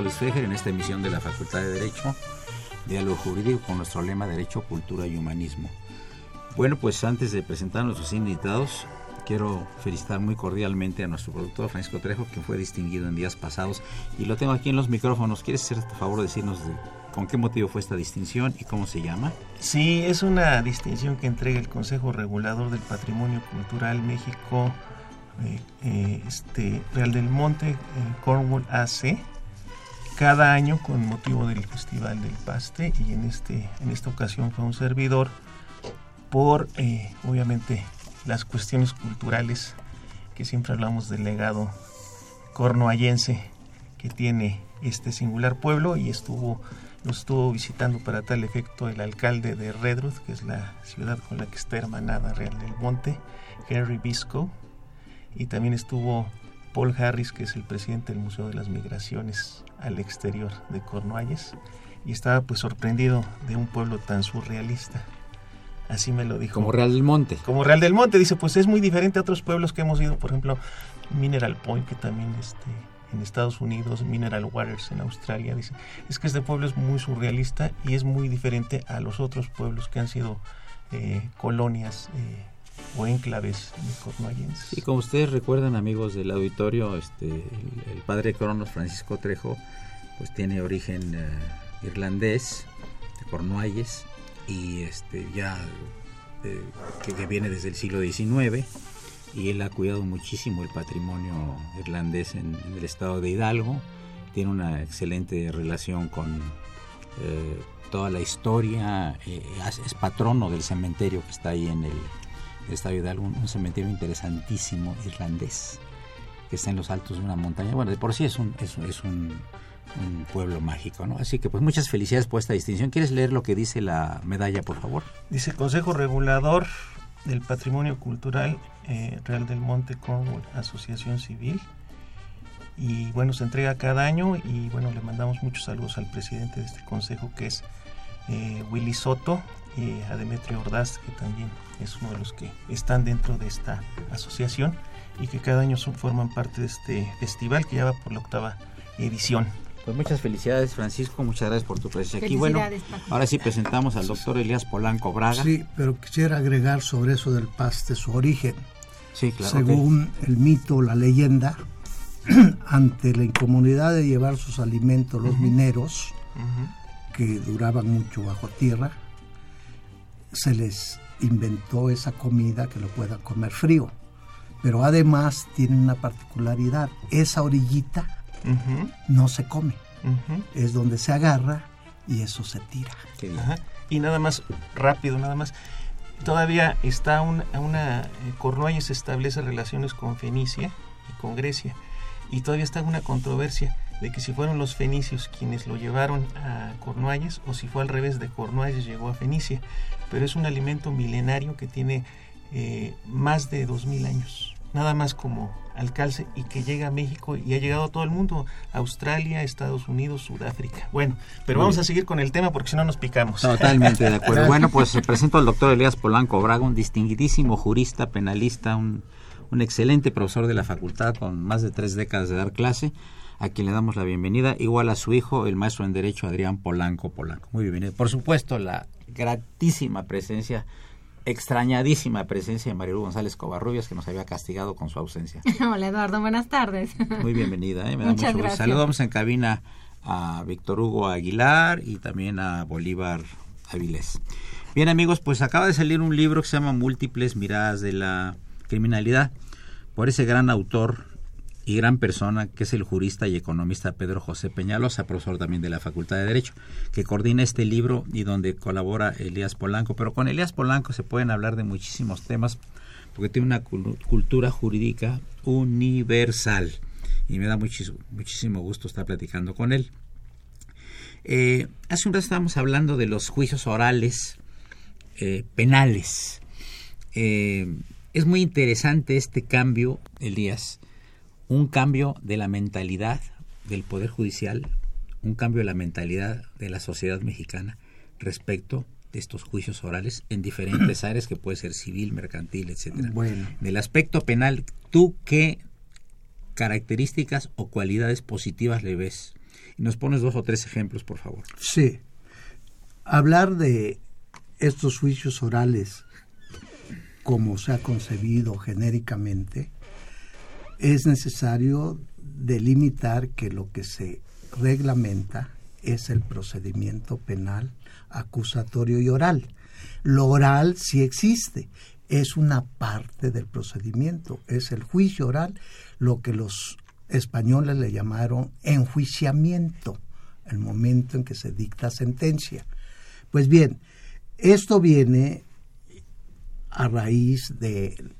Luis Fejer en esta emisión de la Facultad de Derecho, Diálogo Jurídico con nuestro lema Derecho, Cultura y Humanismo. Bueno, pues antes de presentar a nuestros invitados, quiero felicitar muy cordialmente a nuestro productor Francisco Trejo, que fue distinguido en días pasados, y lo tengo aquí en los micrófonos. ¿Quieres hacer el favor de decirnos con qué motivo fue esta distinción y cómo se llama? Sí, es una distinción que entrega el Consejo Regulador del Patrimonio Cultural México eh, eh, este, Real del Monte, eh, Cornwall AC, cada año con motivo del Festival del Paste y en, este, en esta ocasión fue un servidor por, obviamente, las cuestiones culturales que siempre hablamos del legado cornoayense que tiene este singular pueblo y estuvo estuvo visitando para tal efecto el alcalde de Redruth, que es la ciudad con la que está hermanada Real del Monte, Henry Bisco, y también estuvo Paul Harris, que es el presidente del Museo de las Migraciones al exterior de Cornualles, y estaba pues sorprendido de un pueblo tan surrealista. Así me lo dijo. Como Real del Monte. Como Real del Monte, dice, pues es muy diferente a otros pueblos que hemos ido, por ejemplo, Mineral Point, que también este, en Estados Unidos, Mineral Waters en Australia, dice, es que este pueblo es muy surrealista y es muy diferente a los otros pueblos que han sido eh, colonias eh, o enclaves cornoayenses. Y como ustedes recuerdan, amigos del auditorio, este, el, padre Cronos Francisco Trejo, pues tiene origen eh, irlandés, de Cornualles, y este, ya eh, que, viene desde el siglo XIX, y él ha cuidado muchísimo el patrimonio irlandés en, el estado de Hidalgo, tiene una excelente relación con eh, toda la historia, es patrono del cementerio que está ahí en el Estadio Hidalgo, un, cementerio interesantísimo irlandés que está en los altos de una montaña. Bueno, de por sí es un, es un, pueblo mágico, ¿no? Así que pues muchas felicidades por esta distinción. ¿Quieres leer lo que dice la medalla, por favor? Dice Consejo Regulador del Patrimonio Cultural eh, Real del Monte Cornwall, Asociación Civil. Y bueno, se entrega cada año y bueno, le mandamos muchos saludos al presidente de este consejo que es eh, Willy Soto y a Demetrio Ordaz, que también es uno de los que están dentro de esta asociación y que cada año son, forman parte de este festival que ya va por la octava edición. Pues muchas felicidades, Francisco. Muchas gracias por tu presencia aquí. Bueno, ahora sí presentamos al doctor Elías Polanco Braga. Sí, pero quisiera agregar sobre eso del paste su origen. Sí, claro. Según el mito, la leyenda, ante la incomodidad de llevar sus alimentos los mineros, que duraban mucho bajo tierra, se les inventó esa comida que lo puedan comer frío. Pero además tiene una particularidad, esa orillita no se come, es donde se agarra y eso se tira. Y nada más, rápido, nada más. Todavía está una, una eh, se establece relaciones con Fenicia y con Grecia. Y todavía está una controversia de que si fueron los fenicios quienes lo llevaron a Cornualles o si fue al revés de Cornualles llegó a Fenicia, pero es un alimento milenario que tiene eh, más de 2000 años, nada más como alcalce y que llega a México y ha llegado a todo el mundo, Australia, Estados Unidos, Sudáfrica. Bueno, pero vamos a seguir con el tema porque si no nos picamos. Totalmente de acuerdo. bueno, pues se presento al doctor Elías Polanco Braga, un distinguidísimo jurista, penalista, un, un excelente profesor de la facultad con más de tres décadas de dar clase a quien le damos la bienvenida, igual a su hijo, el maestro en Derecho Adrián Polanco Polanco. Muy bienvenido. Por supuesto, la gratísima presencia extrañadísima presencia de María González Covarrubias que nos había castigado con su ausencia. Hola Eduardo, buenas tardes. Muy bienvenida, ¿eh? me da mucho gusto. Saludamos en cabina a Víctor Hugo Aguilar y también a Bolívar Avilés. Bien amigos, pues acaba de salir un libro que se llama Múltiples miradas de la criminalidad por ese gran autor y gran persona que es el jurista y economista Pedro José Peñalosa, profesor también de la Facultad de Derecho, que coordina este libro y donde colabora Elías Polanco. Pero con Elías Polanco se pueden hablar de muchísimos temas porque tiene una cultura jurídica universal y me da muchísimo, muchísimo gusto estar platicando con él. Eh, hace un rato estábamos hablando de los juicios orales eh, penales. Eh, es muy interesante este cambio, Elías, un cambio de la mentalidad del Poder Judicial, un cambio de la mentalidad de la sociedad mexicana respecto de estos juicios orales en diferentes áreas que puede ser civil, mercantil, etcétera. Bueno. Del aspecto penal, ¿tú qué características o cualidades positivas le ves? Y nos pones dos o tres ejemplos, por favor. Sí. Hablar de estos juicios orales como se ha concebido genéricamente es necesario delimitar que lo que se reglamenta es el procedimiento penal acusatorio y oral. Lo oral sí existe, es una parte del procedimiento, es el juicio oral, lo que los españoles le llamaron enjuiciamiento, el momento en que se dicta sentencia. Pues bien, esto viene a raíz de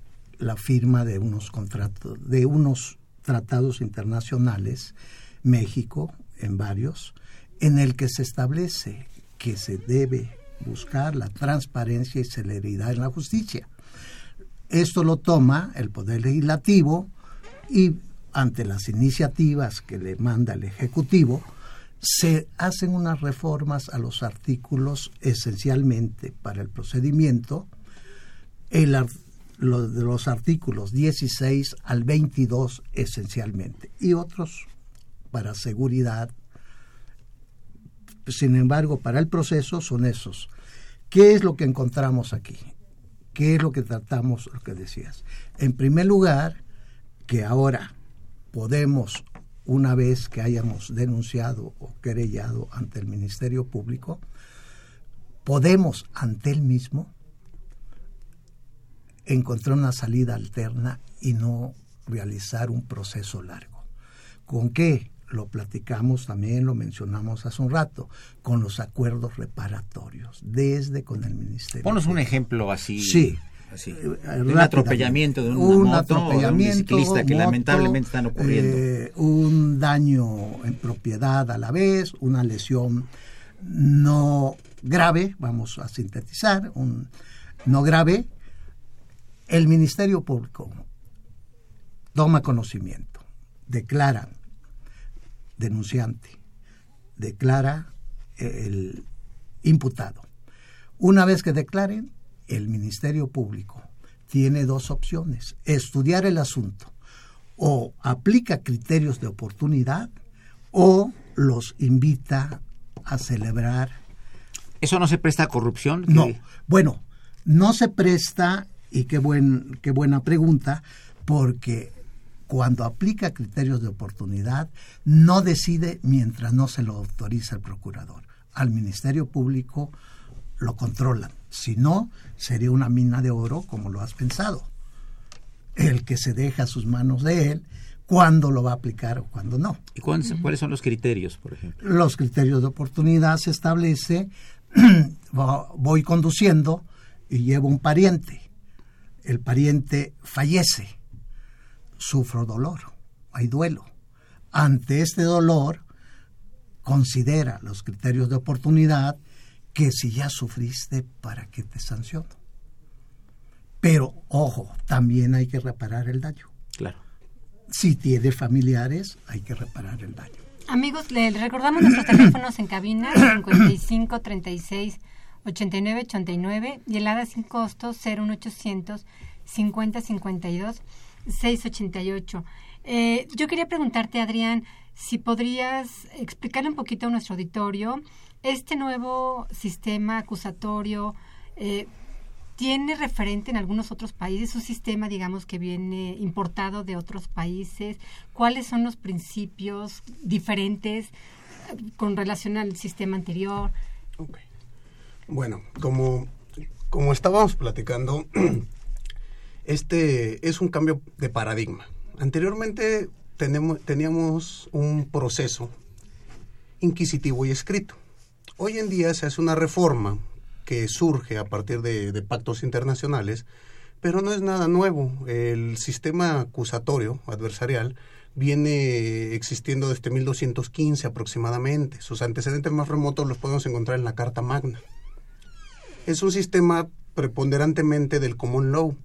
la firma de unos contratos, de unos tratados internacionales, México en varios, en el que se establece que se debe buscar la transparencia y celeridad en la justicia. Esto lo toma el Poder Legislativo y ante las iniciativas que le manda el Ejecutivo, se hacen unas reformas a los artículos esencialmente para el procedimiento. El, los, de los artículos 16 al 22 esencialmente y otros para seguridad. Sin embargo, para el proceso son esos. ¿Qué es lo que encontramos aquí? ¿Qué es lo que tratamos, lo que decías? En primer lugar, que ahora podemos, una vez que hayamos denunciado o querellado ante el Ministerio Público, podemos ante él mismo encontrar una salida alterna y no realizar un proceso largo. ¿Con qué? Lo platicamos también, lo mencionamos hace un rato, con los acuerdos reparatorios, desde con el Ministerio. Ponos un ejemplo así. Sí. Así, de un atropellamiento de un atropellamiento, ciclista que lamentablemente están ocurriendo. Eh, un daño en propiedad a la vez, una lesión no grave, vamos a sintetizar, un no grave, el Ministerio Público toma conocimiento, declara denunciante, declara el imputado. Una vez que declaren, el Ministerio Público tiene dos opciones, estudiar el asunto o aplica criterios de oportunidad o los invita a celebrar. ¿Eso no se presta a corrupción? No, bueno, no se presta y qué, buen, qué buena pregunta, porque cuando aplica criterios de oportunidad, no decide mientras no se lo autoriza el procurador. Al Ministerio Público lo controlan. Si no, sería una mina de oro como lo has pensado. El que se deja sus manos de él, cuándo lo va a aplicar o cuándo no. ¿Y cuáles son los criterios, por ejemplo? Los criterios de oportunidad se establece, voy conduciendo y llevo un pariente el pariente fallece, sufro dolor, hay duelo. ante este dolor, considera los criterios de oportunidad que si ya sufriste, ¿para qué te sanciono? Pero, ojo, también hay que reparar el daño. Claro. Si tiene familiares, hay que reparar el daño. Amigos, les recordamos nuestros teléfonos en cabina 55 36 89 89 y el ADA sin costo 01800 50 52 688. Eh, yo quería preguntarte, Adrián, si podrías explicarle un poquito a nuestro auditorio este nuevo sistema acusatorio. Eh, ¿Tiene referente en algunos otros países un sistema, digamos, que viene importado de otros países? ¿Cuáles son los principios diferentes eh, con relación al sistema anterior? Bueno, como, como estábamos platicando, este es un cambio de paradigma. Anteriormente tenemos, teníamos un proceso inquisitivo y escrito. Hoy en día se hace una reforma que surge a partir de, pactos internacionales, pero no es nada nuevo. El sistema acusatorio adversarial viene existiendo desde 1215 aproximadamente. Sus antecedentes más remotos los podemos encontrar en la Carta Magna. Es un sistema preponderantemente del common law.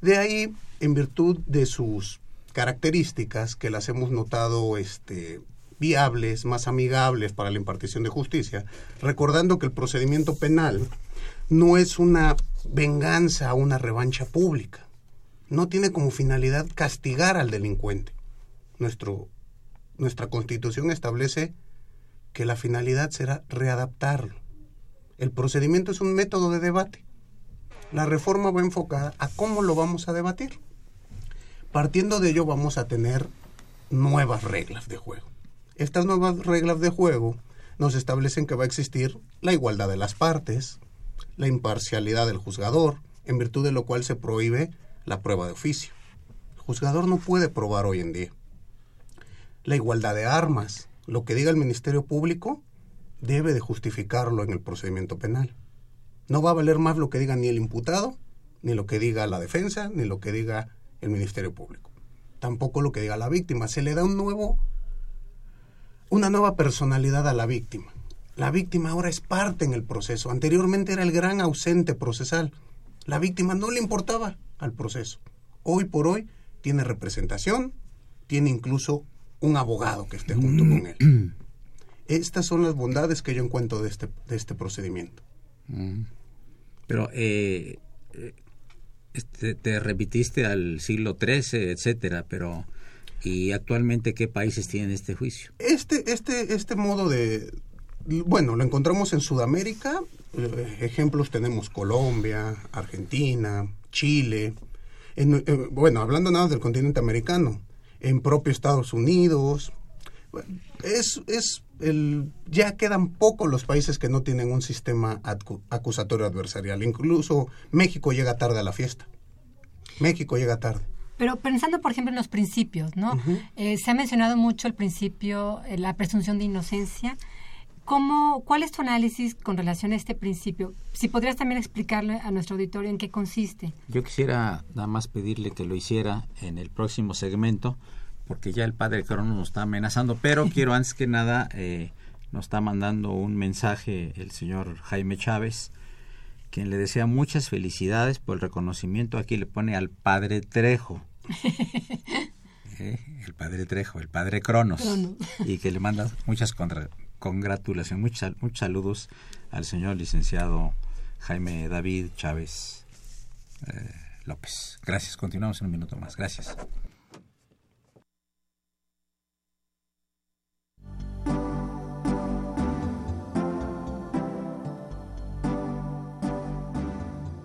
De ahí, en virtud de sus características que las hemos notado este, viables, más amigables para la impartición de justicia, recordando que el procedimiento penal no es una venganza o una revancha pública. No tiene como finalidad castigar al delincuente. Nuestro, nuestra constitución establece que la finalidad será readaptarlo. El procedimiento es un método de debate. La reforma va enfocada a cómo lo vamos a debatir. Partiendo de ello vamos a tener nuevas reglas de juego. Estas nuevas reglas de juego nos establecen que va a existir la igualdad de las partes, la imparcialidad del juzgador, en virtud de lo cual se prohíbe la prueba de oficio. El juzgador no puede probar hoy en día. La igualdad de armas, lo que diga el Ministerio Público debe de justificarlo en el procedimiento penal. No va a valer más lo que diga ni el imputado, ni lo que diga la defensa, ni lo que diga el Ministerio Público. Tampoco lo que diga la víctima. Se le da un nuevo una nueva personalidad a la víctima. La víctima ahora es parte en el proceso. Anteriormente era el gran ausente procesal. La víctima no le importaba al proceso. Hoy por hoy tiene representación, tiene incluso un abogado que esté junto con él. Estas son las bondades que yo encuentro de este, de este procedimiento. Mm. Pero eh, eh, este, te repitiste al siglo XIII, etcétera, pero ¿Y actualmente qué países tienen este juicio? Este, este, este modo de... Bueno, lo encontramos en Sudamérica. Eh, ejemplos tenemos Colombia, Argentina, Chile. En, eh, bueno, hablando nada del continente americano. En propio Estados Unidos. Es, es el, ya quedan pocos los países que no tienen un sistema acusatorio adversarial. Incluso México llega tarde a la fiesta. México llega tarde. Pero pensando, por ejemplo, en los principios, ¿no? Eh, se ha mencionado mucho el principio, eh, la presunción de inocencia. ¿Cómo, ¿Cuál es tu análisis con relación a este principio? Si podrías también explicarle a nuestro auditorio en qué consiste. Yo quisiera nada más pedirle que lo hiciera en el próximo segmento, porque ya el padre Crono nos está amenazando, pero quiero antes que nada, eh, nos está mandando un mensaje el señor Jaime Chávez, quien le desea muchas felicidades por el reconocimiento. Aquí le pone al padre Trejo. Eh, el padre Trejo, el padre Cronos, y que le manda muchas congratulaciones, muchos, muchos saludos al señor licenciado Jaime David Chávez eh, López. Gracias, continuamos en un minuto más. Gracias.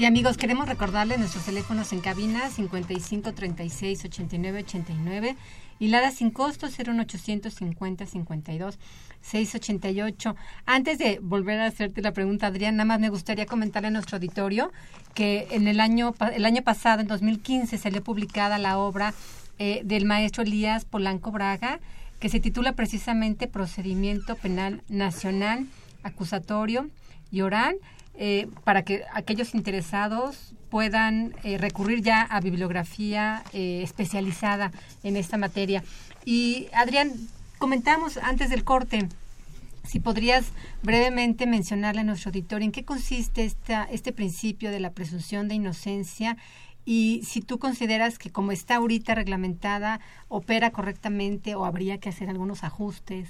Sí, amigos, queremos recordarles nuestros teléfonos en cabina 55 36 89 89 y Lada sin costo 01850 52 688. Antes de volver a hacerte la pregunta, Adrián, nada más me gustaría comentarle a nuestro auditorio que en el año, el año pasado, en 2015, se le publicada la obra eh, del maestro Elías Polanco Braga, que se titula precisamente Procedimiento Penal Nacional, Acusatorio y Oral, eh, para que aquellos interesados puedan eh, recurrir ya a bibliografía especializada en esta materia. Y Adrián, comentamos antes del corte, si podrías brevemente mencionarle a nuestro auditorio en qué consiste esta, este principio de la presunción de inocencia y si tú consideras que como está ahorita reglamentada, opera correctamente o habría que hacer algunos ajustes.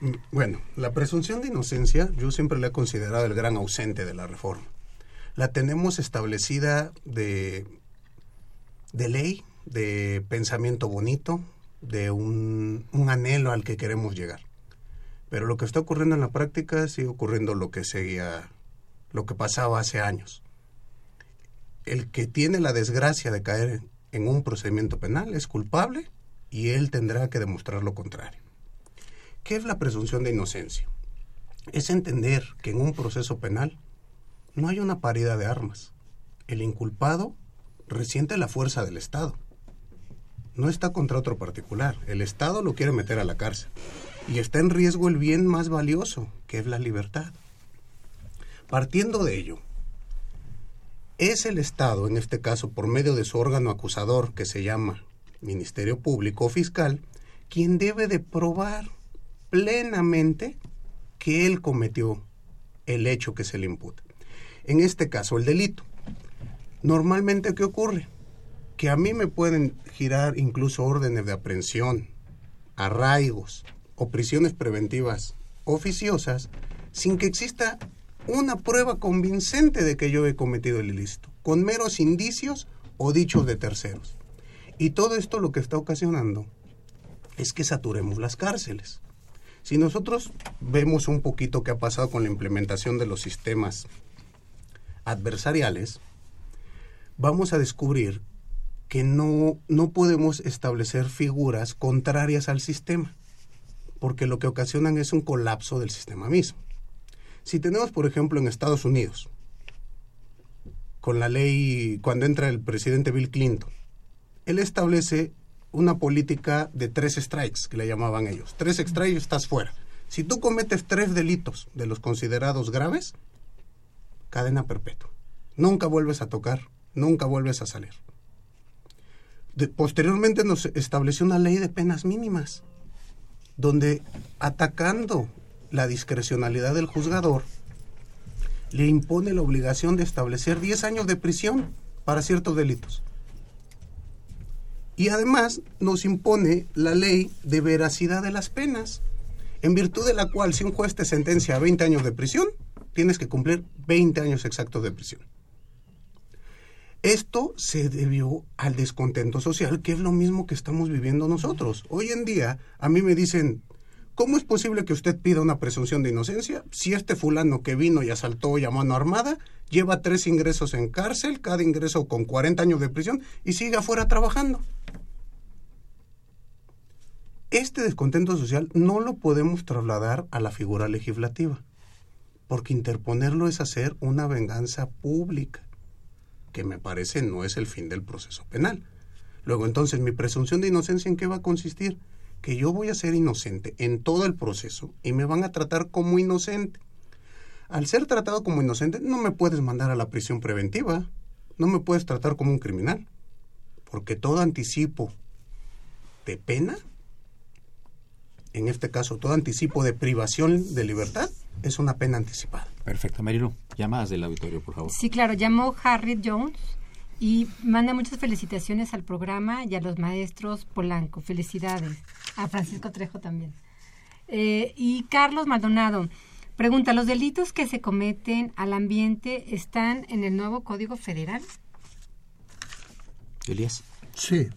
Mm, bueno, la presunción de inocencia yo siempre la he considerado el gran ausente de la reforma. La tenemos establecida de, de ley, de pensamiento bonito, de un, un anhelo al que queremos llegar. Pero lo que está ocurriendo en la práctica sigue ocurriendo lo que seguía, lo que pasaba hace años el que tiene la desgracia de caer en un procedimiento penal es culpable y él tendrá que demostrar lo contrario. ¿Qué es la presunción de inocencia? Es entender que en un proceso penal no hay una paridad de armas. El inculpado resiente la fuerza del Estado. No está contra otro particular. El Estado lo quiere meter a la cárcel. Y está en riesgo el bien más valioso, que es la libertad. Partiendo de ello, es el Estado, en este caso por medio de su órgano acusador que se llama Ministerio Público o Fiscal, quien debe de probar plenamente que él cometió el hecho que se le imputa. En este caso, el delito. Normalmente, ¿qué ocurre? Que a mí me pueden girar incluso órdenes de aprehensión, arraigos o prisiones preventivas oficiosas sin que exista una prueba convincente de que yo he cometido el ilícito, con meros indicios o dichos de terceros. Y todo esto lo que está ocasionando es que saturemos las cárceles. Si nosotros vemos un poquito qué ha pasado con la implementación de los sistemas adversariales, vamos a descubrir que no, no podemos establecer figuras contrarias al sistema, porque lo que ocasionan es un colapso del sistema mismo. Si tenemos, por ejemplo, en Estados Unidos, con la ley, cuando entra el presidente Bill Clinton, él establece una política de tres strikes, que le llamaban ellos. Tres strikes estás fuera. Si tú cometes tres delitos de los considerados graves, cadena perpetua. Nunca vuelves a tocar, nunca vuelves a salir. posteriormente nos estableció una ley de penas mínimas, donde atacando la discrecionalidad del juzgador le impone la obligación de establecer 10 años de prisión para ciertos delitos. Y además nos impone la ley de veracidad de las penas, en virtud de la cual si un juez te sentencia a 20 años de prisión, tienes que cumplir 20 años exactos de prisión. Esto se debió al descontento social, que es lo mismo que estamos viviendo nosotros. Hoy en día a mí me dicen, ¿Cómo es posible que usted pida una presunción de inocencia si este fulano que vino y asaltó y a mano armada lleva tres ingresos en cárcel, cada ingreso con 40 años de prisión y sigue afuera trabajando? Este descontento social no lo podemos trasladar a la figura legislativa, porque interponerlo es hacer una venganza pública, que me parece no es el fin del proceso penal. Luego entonces, ¿mi presunción de inocencia en qué va a consistir? que yo voy a ser inocente en todo el proceso y me van a tratar como inocente. Al ser tratado como inocente, no me puedes mandar a la prisión preventiva, no me puedes tratar como un criminal, porque todo anticipo de pena, en este caso todo anticipo de privación de libertad, es una pena anticipada. Perfecto, Marilu, llamadas del auditorio, por favor. Sí, claro, llamó Harry Jones y manda muchas felicitaciones al programa y a los maestros Polanco. Felicidades. A Francisco Trejo también. Eh, y Carlos Maldonado pregunta, ¿los delitos que se cometen al ambiente están en el nuevo Código Federal? Elías. Sí.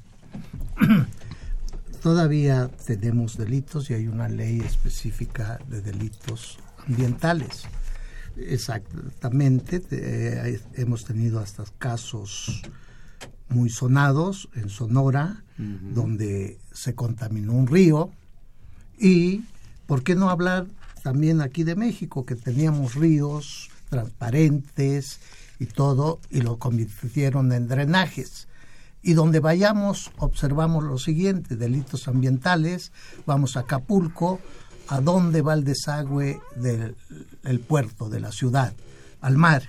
Todavía tenemos delitos y hay una ley específica de delitos ambientales. Exactamente, eh, hemos tenido hasta casos muy sonados en Sonora, donde se contaminó un río, y ¿por qué no hablar también aquí de México, que teníamos ríos transparentes y todo, y lo convirtieron en drenajes? Y donde vayamos, observamos lo siguiente, delitos ambientales, vamos a Acapulco, ¿a dónde va el desagüe del puerto, de la ciudad? Al mar.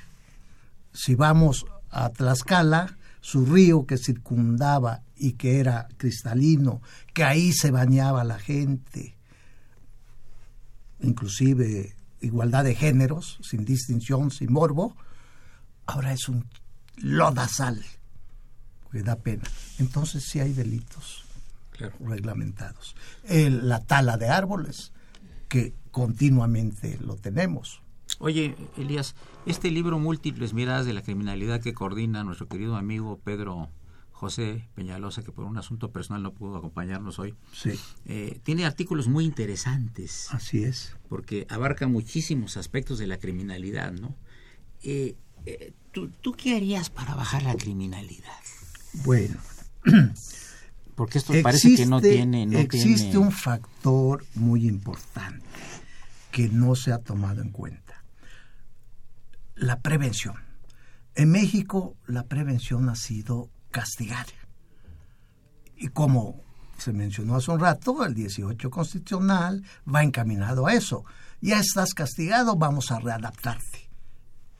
Si vamos a Tlaxcala, su río que circundaba y que era cristalino, que ahí se bañaba la gente, inclusive igualdad de géneros, sin distinción, sin morbo, ahora es un lodazal que da pena. Entonces sí hay delitos reglamentados. la tala de árboles, que continuamente lo tenemos. Oye, Elías, este libro Múltiples Miradas de la Criminalidad que coordina nuestro querido amigo Pedro José Peñalosa, que por un asunto personal no pudo acompañarnos hoy, sí. Eh, tiene artículos muy interesantes. Así es. Porque abarca muchísimos aspectos de la criminalidad, ¿no? Eh, eh, ¿tú, ¿Tú qué harías para bajar la criminalidad? Bueno. Porque esto parece que no tiene... No existe un factor muy importante que no se ha tomado en cuenta. La prevención. En México la prevención ha sido castigar. Y como se mencionó hace un rato, el 18 constitucional va encaminado a eso. Ya estás castigado, vamos a readaptarte.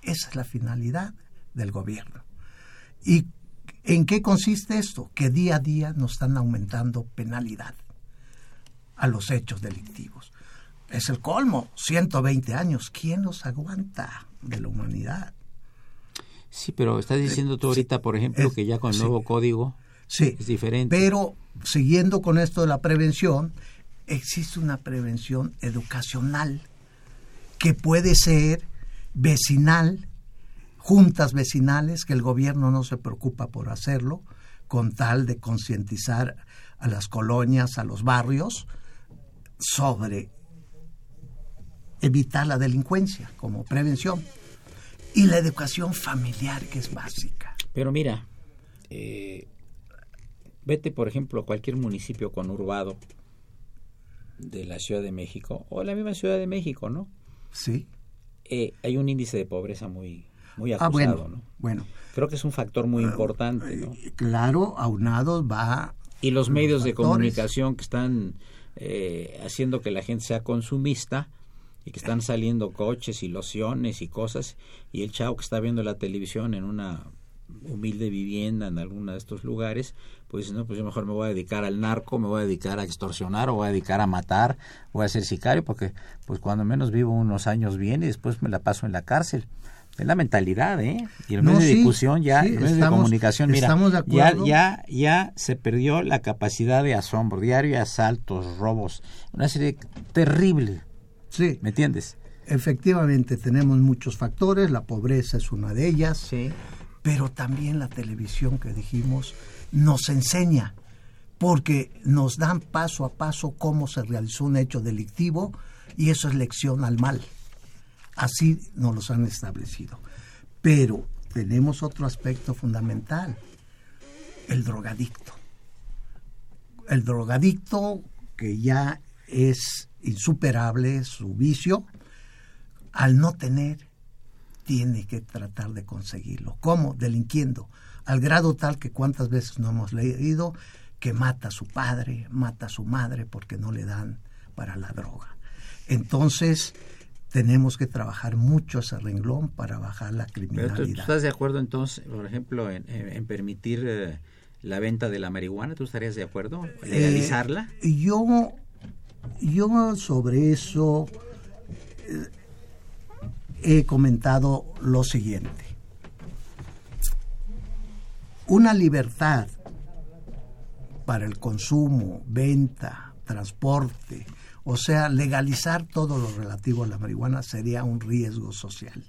Esa es la finalidad del gobierno. ¿Y en qué consiste esto? Que día a día nos están aumentando penalidad a los hechos delictivos. Es el colmo, 120 años. ¿Quién los aguanta de la humanidad? Sí, pero estás eh, diciendo tú ahorita, por ejemplo, que ya con el nuevo código sí, es diferente. Pero siguiendo con esto de la prevención, existe una prevención educacional que puede ser vecinal, juntas vecinales, que el gobierno no se preocupa por hacerlo, con tal de concientizar a las colonias, a los barrios, sobre evitar la delincuencia como prevención y la educación familiar que es básica. Pero mira, eh, vete por ejemplo a cualquier municipio conurbado de la Ciudad de México o la misma Ciudad de México, ¿no? Sí. Eh, hay un índice de pobreza muy muy acusado, ah, bueno, ¿no? Bueno. Creo que es un factor muy ah, importante, ¿no? Eh, claro, aunado va y los medios de comunicación que están haciendo que la gente sea consumista y que están saliendo coches y lociones y cosas y el chavo que está viendo la televisión en una humilde vivienda en alguno de estos lugares, pues no, pues yo mejor me voy a dedicar al narco, me voy a dedicar a extorsionar o voy a dedicar a matar, voy a ser sicario porque pues cuando menos vivo unos años bien y después me la paso en la cárcel. Es la mentalidad, ¿eh? Y el medio de difusión ya, el medio de comunicación, mira, ya, ya, ya se perdió la capacidad de asombro, diario asaltos, robos, una serie terrible Sí. ¿Me entiendes? Efectivamente, tenemos muchos factores, la pobreza es una de ellas, sí. pero también la televisión que dijimos nos enseña, porque nos dan paso a paso cómo se realizó un hecho delictivo y eso es lección al mal. Así nos los han establecido. Pero tenemos otro aspecto fundamental, el drogadicto. El drogadicto que ya es insuperable su vicio, al no tener, tiene que tratar de conseguirlo. ¿Cómo? Delinquiendo. Al grado tal que cuántas veces no hemos leído que mata a su padre, mata a su madre porque no le dan para la droga. Entonces, tenemos que trabajar mucho ese renglón para bajar la criminalidad. ¿tú, estás de acuerdo entonces, por ejemplo, en, permitir eh, la venta de la marihuana? ¿Tú estarías de acuerdo? ¿Legalizarla? Eh, yo yo sobre eso eh, he comentado lo siguiente. Una libertad para el consumo, venta, transporte, o sea, legalizar todo lo relativo a la marihuana sería un riesgo social.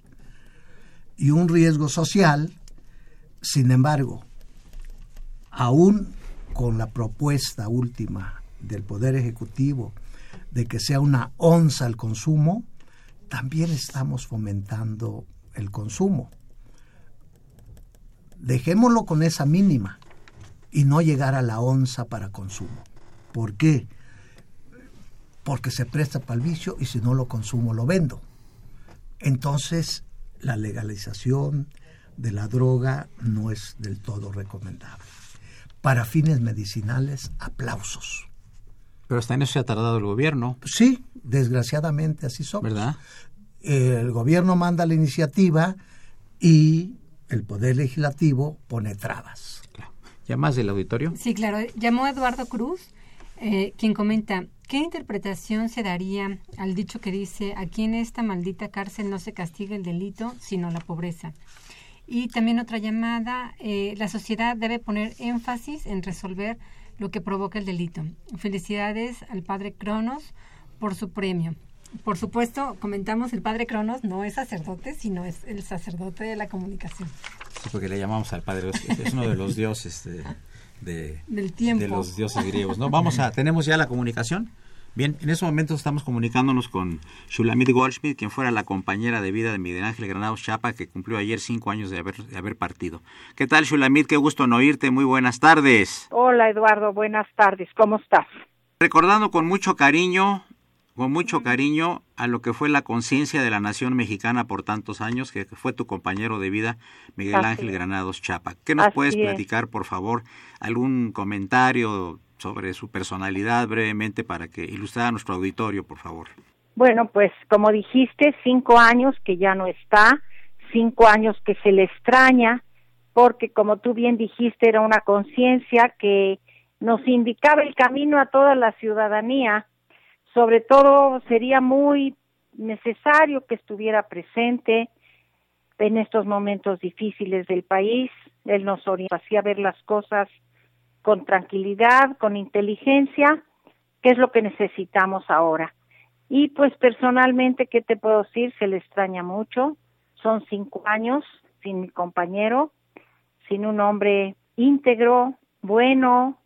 Y un riesgo social, sin embargo, aún con la propuesta última del Poder Ejecutivo de que sea una onza el consumo, también estamos fomentando el consumo. Dejémoslo con esa mínima y no llegar a la onza para consumo. ¿Por qué? Porque se presta para el vicio y si no lo consumo lo vendo. Entonces, la legalización de la droga no es del todo recomendable. Para fines medicinales, aplausos. Pero hasta en eso se ha tardado el gobierno. Sí, desgraciadamente así somos. ¿Verdad? El gobierno manda la iniciativa y el Poder Legislativo pone trabas. ¿Ya más del auditorio? Sí, claro. Llamó Eduardo Cruz, eh, quien comenta, ¿qué interpretación se daría al dicho que dice, aquí en esta maldita cárcel no se castiga el delito, sino la pobreza? Y también otra llamada, eh, la sociedad debe poner énfasis en resolver lo que provoca el delito. Felicidades al padre Cronos por su premio. Por supuesto, comentamos, el padre Cronos no es sacerdote, sino es el sacerdote de la comunicación. Sí, porque le llamamos al padre, es uno de los dioses de, del tiempo. de los dioses griegos. ¿no? Vamos a, tenemos ya la comunicación. Bien, en este momento estamos comunicándonos con Shulamit Goldschmidt, quien fuera la compañera de vida de Miguel Ángel Granados Chapa, que cumplió ayer cinco años de haber, de haber partido. ¿Qué tal, Shulamit? Qué gusto en oírte. Muy buenas tardes. Hola, Eduardo. Buenas tardes. ¿Cómo estás? Recordando con mucho cariño, con mucho cariño a lo que fue la conciencia de la nación mexicana por tantos años, que fue tu compañero de vida, Miguel Así Ángel. Granados Chapa. ¿Qué nos Así puedes es. platicar, por favor? ¿Algún comentario sobre su personalidad brevemente para que ilustrara a nuestro auditorio, por favor? Bueno, pues como dijiste, cinco años que ya no está, cinco años que se le extraña, porque como tú bien dijiste, era una conciencia que nos indicaba el camino a toda la ciudadanía. Sobre todo sería muy necesario que estuviera presente en estos momentos difíciles del país. Él nos hacía ver las cosas con tranquilidad, con inteligencia, que es lo que necesitamos ahora. Y pues personalmente, ¿qué te puedo decir? Se le extraña mucho. Son cinco años sin mi compañero, sin un hombre íntegro, bueno,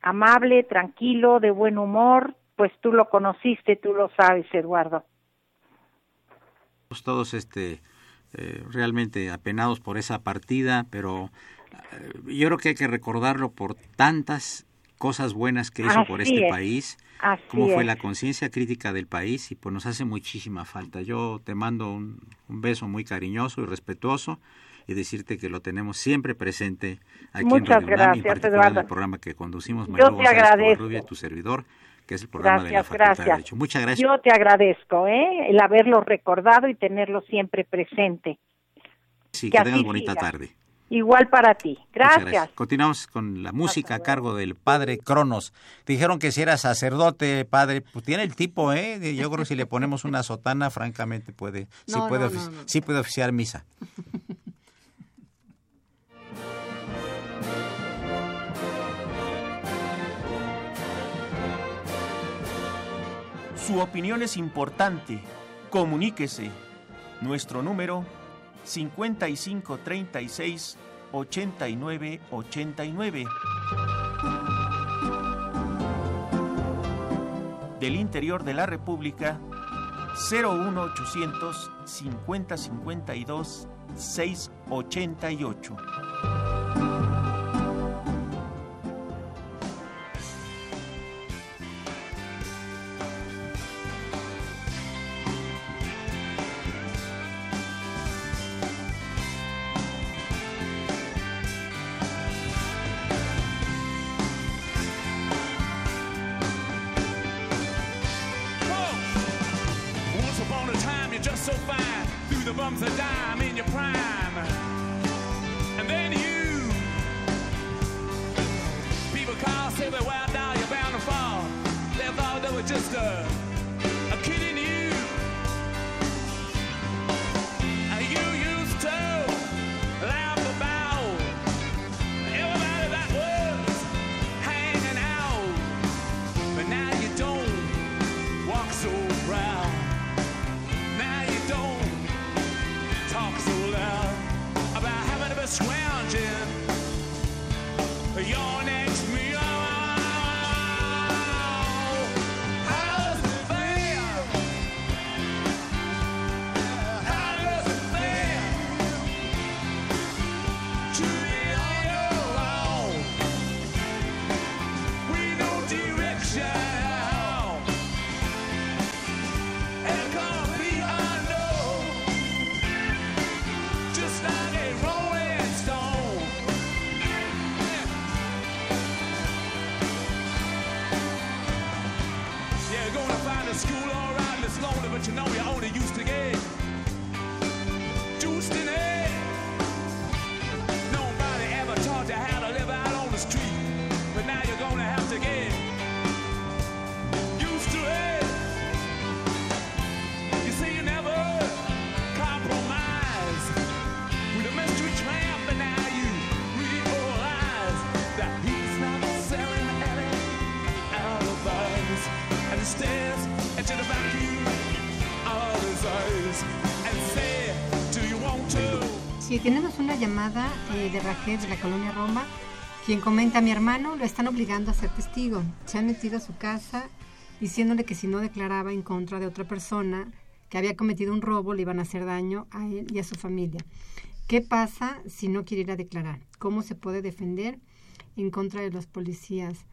amable, tranquilo, de buen humor. Pues tú lo conociste, tú lo sabes, Eduardo. Todos este, eh, realmente apenados por esa partida, pero yo creo que hay que recordarlo por tantas cosas buenas que hizo por este es. país, Así cómo fue es. la conciencia crítica del país y pues nos hace muchísima falta. Yo te mando un, un beso muy cariñoso y respetuoso y decirte que lo tenemos siempre presente aquí Muchas en Radio UNAM en gracias, particular en el programa que conducimos Yo Manuel te agradezco. Tu servidor, que es el programa de la Gracias, Facultad de gracias. Derecho. Muchas gracias. Yo te agradezco, ¿eh? El haberlo recordado y tenerlo siempre presente. sí, que que tengas bonita siga. tarde. Igual para ti. Gracias. Continuamos con la música a cargo del padre Cronos. Dijeron que si era sacerdote, padre, pues tiene el tipo, ¿eh? Yo creo que si le ponemos una sotana, francamente puede, sí No, puede, no, ofici- no, no. sí puede oficiar misa. Su opinión es importante. Comuníquese. Nuestro número 5536 8989. Del interior de la República 01800 5052 688. Llamada eh, de Raquel de la colonia Roma, quien comenta, mi hermano lo están obligando a ser testigo. Se han metido a su casa diciéndole que si no declaraba en contra de otra persona que había cometido un robo, le iban a hacer daño a él y a su familia. ¿Qué pasa si no quiere ir a declarar? ¿Cómo se puede defender en contra de los policías?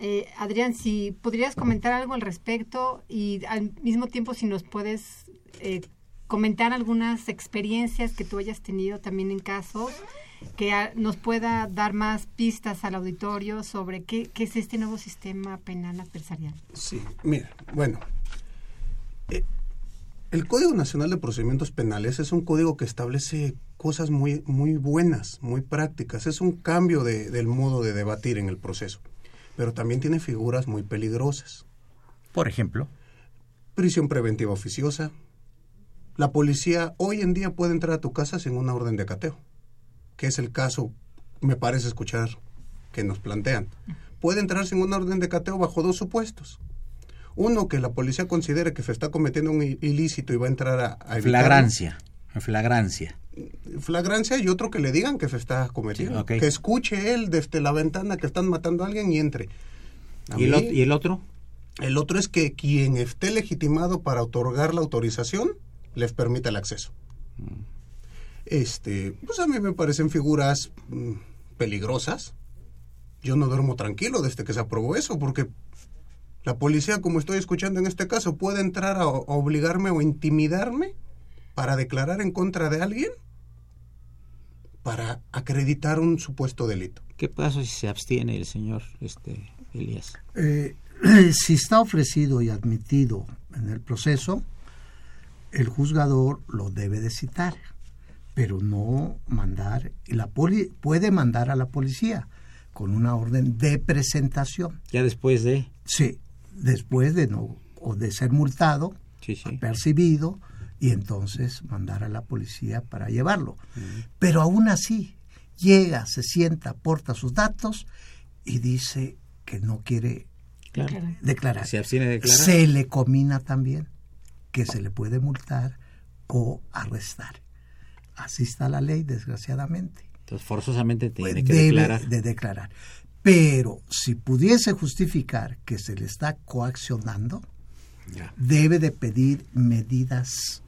Eh, Adrián, si podrías comentar algo al respecto y al mismo tiempo si nos puedes eh, comentar algunas experiencias que tú hayas tenido también en casos que nos pueda dar más pistas al auditorio sobre qué, qué es este nuevo sistema penal adversarial. Sí, mira, bueno. eh, el Código Nacional de Procedimientos Penales es un código que establece cosas muy, muy buenas, muy prácticas. Es un cambio de- del modo de debatir en el proceso. Pero también tiene figuras muy peligrosas. Por ejemplo, Prisión preventiva oficiosa. La policía hoy en día puede entrar a tu casa sin una orden de cateo, que es el caso, me parece escuchar, que nos plantean. Puede entrar sin una orden de cateo bajo dos supuestos. Uno, que la policía considere que se está cometiendo un ilícito y va a entrar a, a flagrancia. Flagrancia. Flagrancia y otro que le digan que se está cometiendo. Sí. Que escuche él desde la ventana que están matando a alguien y entre. A ¿Y mí- y el otro? el otro es que quien esté legitimado para otorgar la autorización les permita el acceso. Este, pues a mí me parecen figuras mm, peligrosas. Yo no duermo tranquilo desde que se aprobó eso, porque la policía, como estoy escuchando en este caso, puede entrar a, a obligarme o intimidarme para declarar en contra de alguien para acreditar un supuesto delito. ¿Qué pasa si se abstiene el señor este, Elías? Eh, si está ofrecido y admitido en el proceso, el juzgador lo debe de citar, pero no mandar, y la poli puede mandar a la policía con una orden de presentación. Ya después de... Sí, después de no o de ser multado, Sí, sí. percibido y entonces mandar a la policía para llevarlo. Pero aún así llega, se sienta, aporta sus datos y dice que no quiere Claro. declarar. Se abstiene de declarar. Se le comina también que se le puede multar o arrestar. Así está la ley, desgraciadamente. Entonces, forzosamente tiene que Pues Debe declarar. de declarar. Pero si pudiese justificar que se le está coaccionando, Ya. debe de pedir medidas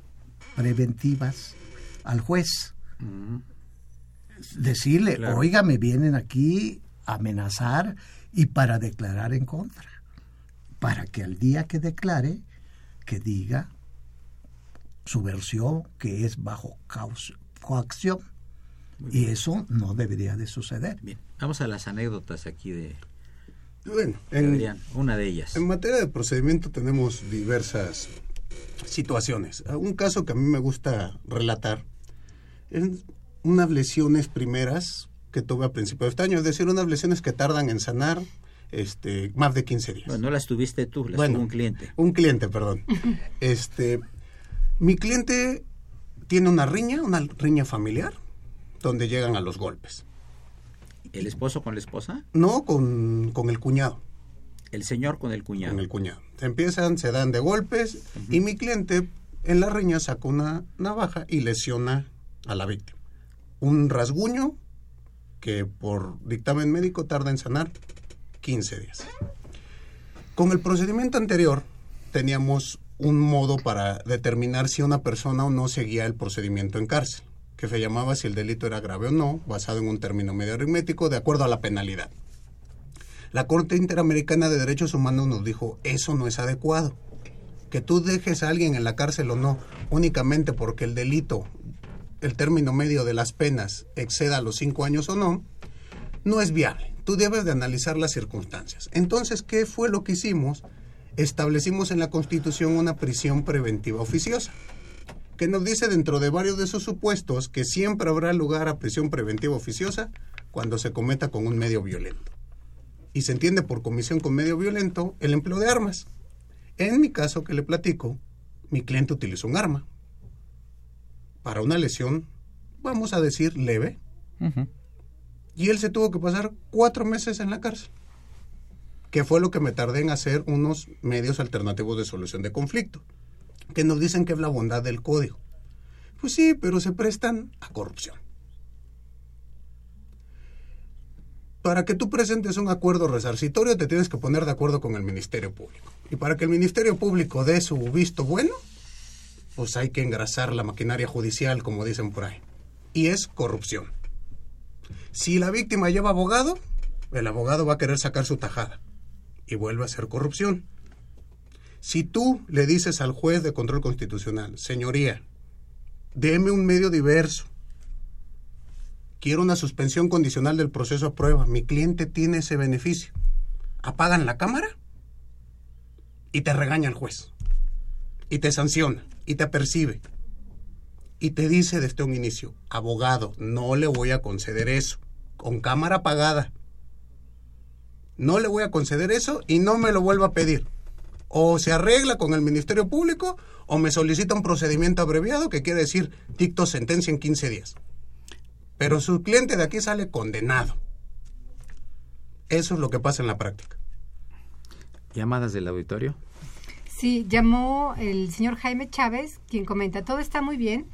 preventivas al juez. Decirle, Claro. oiga, me vienen aquí a amenazar y para declarar en contra. Para que al día que declare, que diga su versión que es bajo coacción. Y eso no debería de suceder. Bien, vamos a las anécdotas aquí de, Bueno, en, Adrián. Una de ellas. En materia de procedimiento tenemos diversas situaciones. Un caso que a mí me gusta relatar es unas lesiones primeras que tuve a principios de este año, es decir, unas lesiones que tardan en sanar este, más de 15 días. Bueno, no las tuviste tú, las Bueno, tuvo un cliente. Un cliente, perdón. este, mi cliente tiene una riña, una riña familiar, donde llegan a los golpes. ¿El esposo con la esposa? No con, con el cuñado. El señor con el cuñado. Con el cuñado. Se empiezan, se dan de golpes y mi cliente en la riña saca una navaja y lesiona a la víctima. Un rasguño que por dictamen médico tarda en sanar 15 días. Con el procedimiento anterior teníamos un modo para determinar si una persona o no seguía el procedimiento en cárcel, que se llamaba si el delito era grave o no, basado en un término medio aritmético de acuerdo a la penalidad. La Corte Interamericana de Derechos Humanos nos dijo, eso no es adecuado. Que tú dejes a alguien en la cárcel o no, únicamente porque el delito, el término medio de las penas exceda los cinco años o no, no es viable. Tú debes de analizar las circunstancias. Entonces, ¿qué fue lo que hicimos? Establecimos en la Constitución una prisión preventiva oficiosa, que nos dice dentro de varios de esos supuestos que siempre habrá lugar a prisión preventiva oficiosa cuando se cometa con un medio violento. Y se entiende por comisión con medio violento el empleo de armas. En mi caso que le platico, mi cliente utilizó un arma para una lesión, vamos a decir, leve, y él se tuvo que pasar cuatro meses en la cárcel, que fue lo que me tardé en hacer unos medios alternativos de solución de conflicto, que nos dicen que es la bondad del código. Pues sí, pero se prestan a corrupción. Para que tú presentes un acuerdo resarcitorio te tienes que poner de acuerdo con el Ministerio Público. Y para que el Ministerio Público dé su visto bueno, pues hay que engrasar la maquinaria judicial, como dicen por ahí. Y es corrupción. Si la víctima lleva abogado, el abogado va a querer sacar su tajada. Y vuelve a ser corrupción. Si tú le dices al juez de control constitucional, señoría, deme un medio diverso, quiero una suspensión condicional del proceso a prueba, mi cliente tiene ese beneficio, apagan la cámara y te regaña el juez, y te sanciona, y te percibe, y te dice desde un inicio, abogado, no le voy a conceder eso, con cámara apagada. No le voy a conceder eso y no me lo vuelva a pedir. O se arregla con el Ministerio Público o me solicita un procedimiento abreviado que quiere decir dicto sentencia en 15 días. Pero su cliente de aquí sale condenado. Eso es lo que pasa en la práctica. Llamadas del auditorio. Sí, llamó el señor Jaime Chávez, quien comenta, todo está muy bien,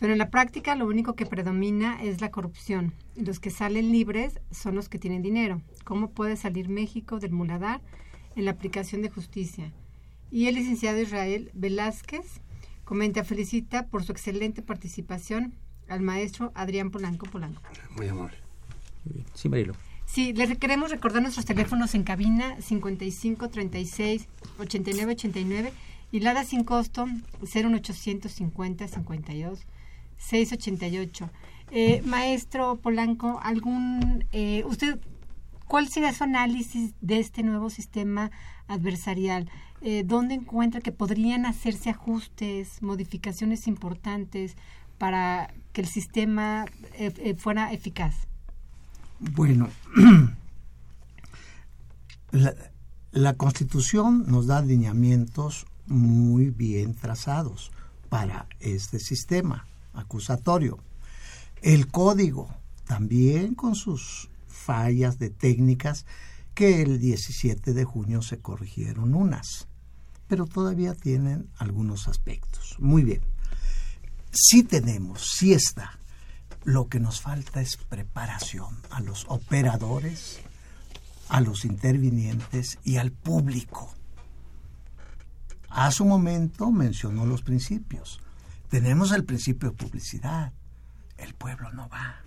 pero en la práctica lo único que predomina es la corrupción. Y los que salen libres son los que tienen dinero. ¿Cómo puede salir México del muladar en la aplicación de justicia? Y el licenciado Israel Velázquez comenta, felicita por su excelente participación al maestro Adrián Polanco Polanco. Muy amable. Sí, Marilo. Sí, les queremos recordar nuestros teléfonos en cabina 55 36 89 89 y Lada sin costo 01850 52 688. Eh, maestro Polanco, algún eh, usted ¿Cuál sería su análisis de este nuevo sistema adversarial? Eh, ¿Dónde encuentra que podrían hacerse ajustes, modificaciones importantes para que el sistema eh, eh, fuera eficaz? Bueno, la, la Constitución nos da lineamientos muy bien trazados para este sistema acusatorio. El código, también con sus fallas de técnicas, que el 17 de junio se corrigieron unas, pero todavía tienen algunos aspectos. Muy bien. Sí tenemos, sí está. Lo que nos falta es preparación a los operadores, a los intervinientes y al público. A su momento mencionó los principios. Tenemos el principio de publicidad. El pueblo no va.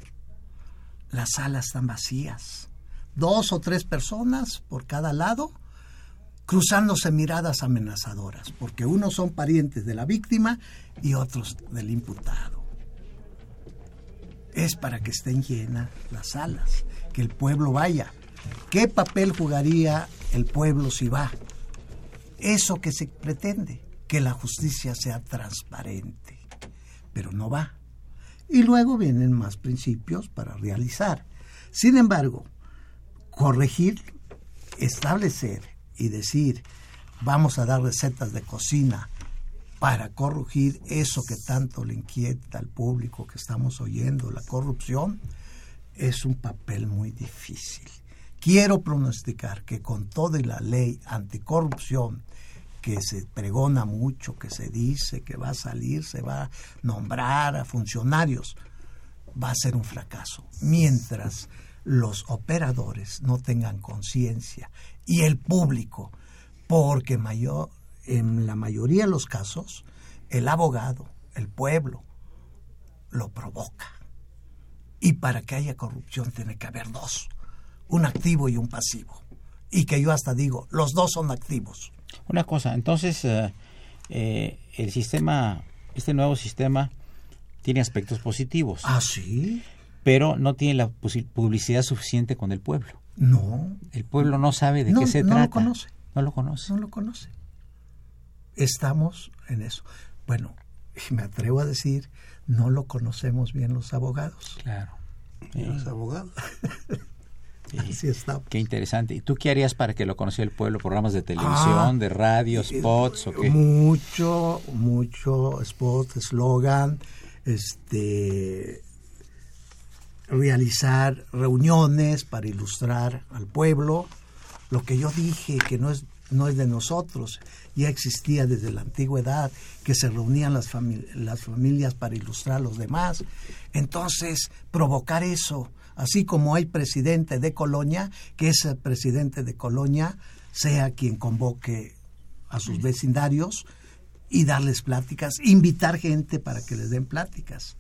Las salas están vacías. Dos o tres personas por cada lado cruzándose miradas amenazadoras, porque unos son parientes de la víctima y otros del imputado. Es para que estén llenas las salas, que el pueblo vaya. ¿Qué papel jugaría el pueblo si va? Eso que se pretende, que la justicia sea transparente, pero no va. Y luego vienen más principios para realizar. Sin embargo, corregir, establecer y decir, vamos a dar recetas de cocina para corregir eso que tanto le inquieta al público que estamos oyendo, la corrupción, es un papel muy difícil. Quiero pronosticar que con toda la ley anticorrupción que se pregona mucho, que se dice que va a salir, se va a nombrar a funcionarios, va a ser un fracaso. Mientras los operadores no tengan conciencia y el público, porque mayor, en la mayoría de los casos el abogado, el pueblo, lo provoca. Y para que haya corrupción tiene que haber dos, un activo y un pasivo. y que yo hasta digo, los dos son activos. Una cosa, entonces eh, eh, el sistema, este nuevo sistema tiene aspectos positivos. Ah, sí. Pero no tiene la publicidad suficiente con el pueblo. No. El pueblo no sabe de No, qué se no lo trata. conoce. No lo conoce. No lo conoce. Estamos en eso. Bueno, y me atrevo a decir, no lo conocemos bien los abogados. Claro. Los abogados. Así está. Qué interesante. ¿Y tú qué harías para que lo conociera el pueblo? ¿Programas de televisión, Ah, de radio, spots o qué? Mucho, mucho spot, eslogan, este realizar reuniones para ilustrar al pueblo. Lo que yo dije que no es no es de nosotros, ya existía desde la antigüedad, que se reunían las, las familias para ilustrar a los demás. Entonces, provocar eso, así como hay presidente de Colonia, que ese presidente de Colonia sea quien convoque a sus vecindarios y darles pláticas, invitar gente para que les den pláticas.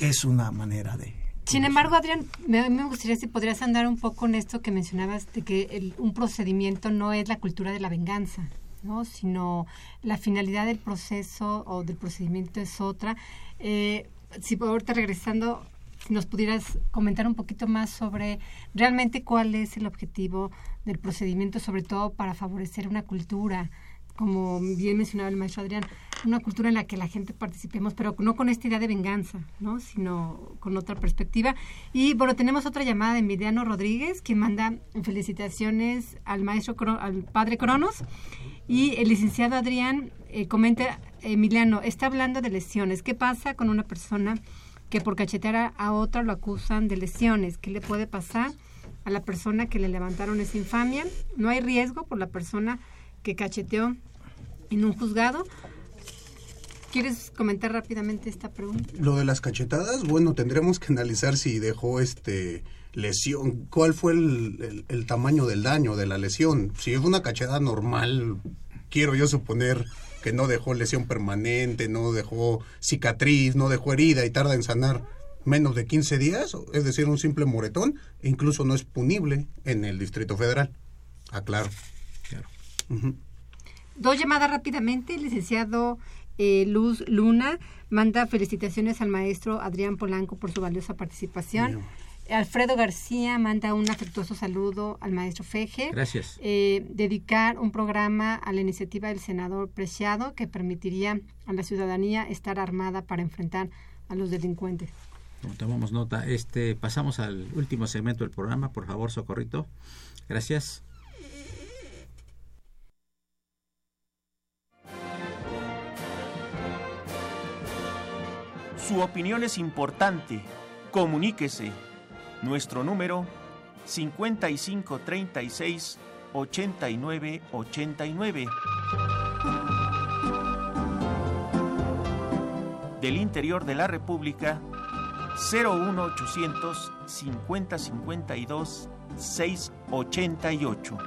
Es una manera de... Sin embargo, Adrián, me, me gustaría si podrías andar un poco en esto que mencionabas de que el- un procedimiento no es la cultura de la venganza, ¿no? sino la finalidad del proceso o del procedimiento es otra. Eh, si por ahorita regresando, si nos pudieras comentar un poquito más sobre realmente cuál es el objetivo del procedimiento, sobre todo para favorecer una cultura, como bien mencionaba el maestro Adrián, una cultura en la que la gente participemos, pero no con esta idea de venganza, ¿no? sino con otra perspectiva. Y bueno, tenemos otra llamada de Emiliano Rodríguez, que manda felicitaciones al maestro, al padre Cronos. Y el licenciado Adrián eh, comenta, Emiliano, está hablando de lesiones. ¿Qué pasa con una persona que por cachetear a, a otra lo acusan de lesiones? ¿Qué le puede pasar a la persona que le levantaron esa infamia? No hay riesgo por la persona que cacheteó en un juzgado. ¿Quieres comentar rápidamente esta pregunta? Lo de las cachetadas, bueno, tendremos que analizar si dejó este lesión, cuál fue el, el- el tamaño del daño de la lesión. Si es una cachetada normal, quiero yo suponer que no dejó lesión permanente, no dejó cicatriz, no dejó herida y tarda en sanar menos de 15 días, es decir, un simple moretón, e incluso no es punible en el Distrito Federal. Aclaro. Ujú. Dos llamadas rápidamente. Licenciado eh, Luz Luna manda felicitaciones al maestro Adrián Polanco por su valiosa participación. Alfredo García manda un afectuoso saludo al maestro Feje. Gracias. Eh, dedicar un programa a la iniciativa del senador Preciado que permitiría a la ciudadanía estar armada para enfrentar a los delincuentes. Tomamos nota. Este, pasamos al último segmento del programa. Por favor, Socorrito. Gracias. Su opinión es importante. Comuníquese. Nuestro número 5536 8989. Del interior de la República 01800 5052 688.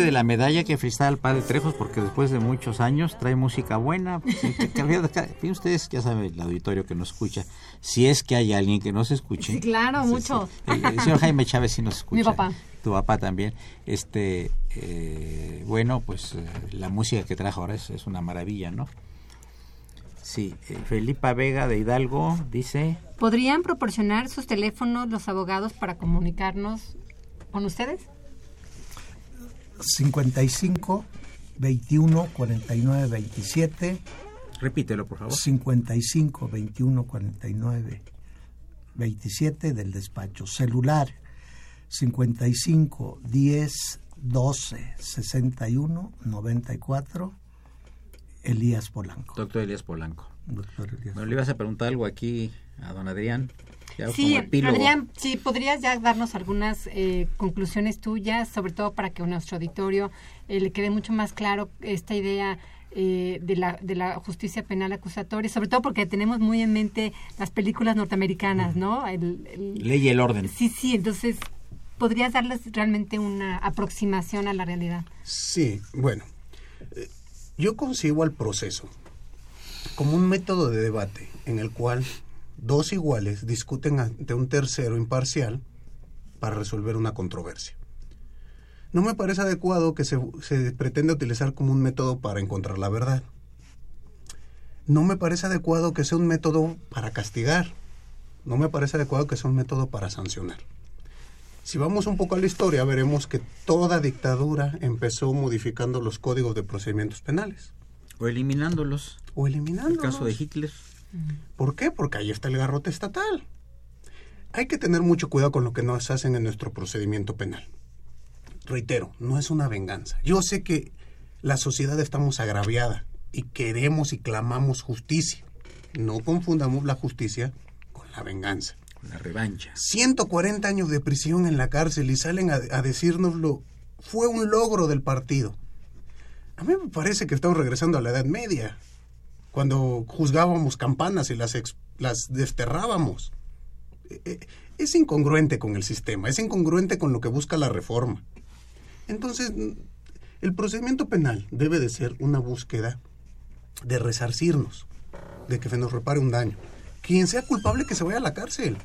De la medalla que felicitar al padre Trejos, porque después de muchos años trae música buena. pues, que- ustedes ya saben el auditorio que nos escucha. Si es que hay alguien que nos escuche. Sí, claro, mucho. El, el señor Jaime Chávez sí nos escucha. Mi papá. Tu papá también. Este, eh, bueno, pues eh, la música que trajo ahora es, es una maravilla, ¿no? Sí, eh, Felipa Vega de Hidalgo dice, ¿Podrían proporcionar sus teléfonos los abogados para comunicarnos con ustedes? 55 21 49 27 repítelo por favor. 55 21 49 27 del despacho celular 55 10 12 61 94 Elías Polanco Doctor Elías Polanco. Doctor Elías Bueno, le ibas a preguntar algo aquí a don Adrián. Sí. Adrián, sí, podrías ya darnos algunas eh, conclusiones tuyas, sobre todo para que a nuestro auditorio eh, le quede mucho más claro esta idea eh, de, la, de la justicia penal acusatoria, sobre todo porque tenemos muy en mente las películas norteamericanas, ¿no? El, el- Ley y el orden. Sí, sí, entonces, ¿podrías darles realmente una aproximación a la realidad? Sí, bueno, yo concibo al proceso como un método de debate en el cual dos iguales discuten ante un tercero imparcial para resolver una controversia. No me parece adecuado que se, se pretenda utilizar como un método para encontrar la verdad. No me parece adecuado que sea un método para castigar. No me parece adecuado que sea un método para sancionar. Si vamos un poco a la historia, veremos que toda dictadura empezó modificando los códigos de procedimientos penales. O eliminándolos. O El eliminándolos. caso de Hitler. ¿Por qué? Porque ahí está el garrote estatal. Hay que tener mucho cuidado con lo que nos hacen en nuestro procedimiento penal. Reitero, no es una venganza. Yo sé que la sociedad estamos agraviada y queremos y clamamos justicia. No confundamos la justicia con la venganza. La revancha. 140 años de prisión en la cárcel y salen a, a decírnoslo, fue un logro del partido. A mí me parece que estamos regresando a la Edad Media, cuando juzgábamos campanas y las, las desterrábamos. Eh, eh, Es incongruente con el sistema, es incongruente con lo que busca la reforma. Entonces, el procedimiento penal debe de ser una búsqueda de resarcirnos, de que se nos repare un daño. Quien sea culpable que se vaya a la cárcel.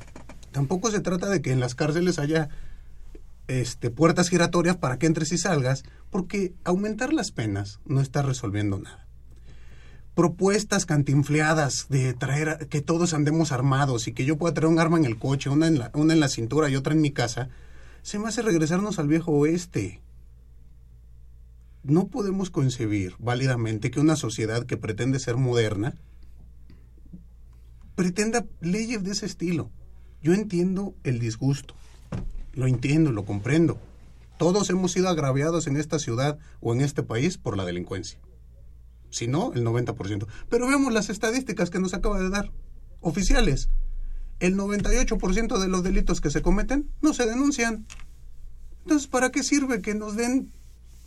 Tampoco se trata de que en las cárceles haya este, puertas giratorias para que entres y salgas, porque aumentar las penas no está resolviendo nada. Propuestas cantinfleadas de traer que todos andemos armados y que yo pueda traer un arma en el coche, una en la, una en la cintura y otra en mi casa, se me hace regresarnos al viejo oeste. No podemos concebir válidamente que una sociedad que pretende ser moderna pretenda leyes de ese estilo. Yo entiendo el disgusto, lo entiendo, lo comprendo. Todos hemos sido agraviados en esta ciudad o en este país por la delincuencia. Si no, el 90%. Pero vemos las estadísticas que nos acaba de dar, oficiales. El 98% de los delitos que se cometen no se denuncian. Entonces, ¿para qué sirve que nos den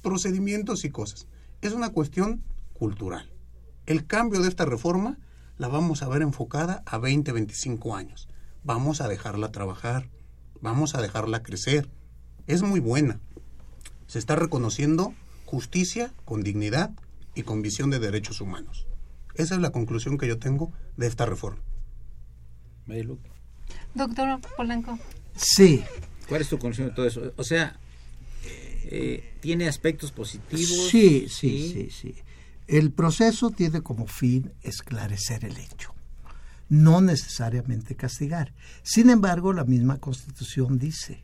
procedimientos y cosas? Es una cuestión cultural. El cambio de esta reforma la vamos a ver enfocada a 20, 25 años. Vamos a dejarla trabajar, vamos a dejarla crecer. Es muy buena. Se está reconociendo justicia con dignidad y con visión de derechos humanos. Esa es la conclusión que yo tengo de esta reforma. Doctor Polanco. Sí, ¿Cuál es tu conclusión de todo eso? O sea, eh, ¿tiene aspectos positivos? Sí, sí, sí, sí. El proceso tiene como fin esclarecer el hecho, no necesariamente castigar. Sin embargo, la misma Constitución dice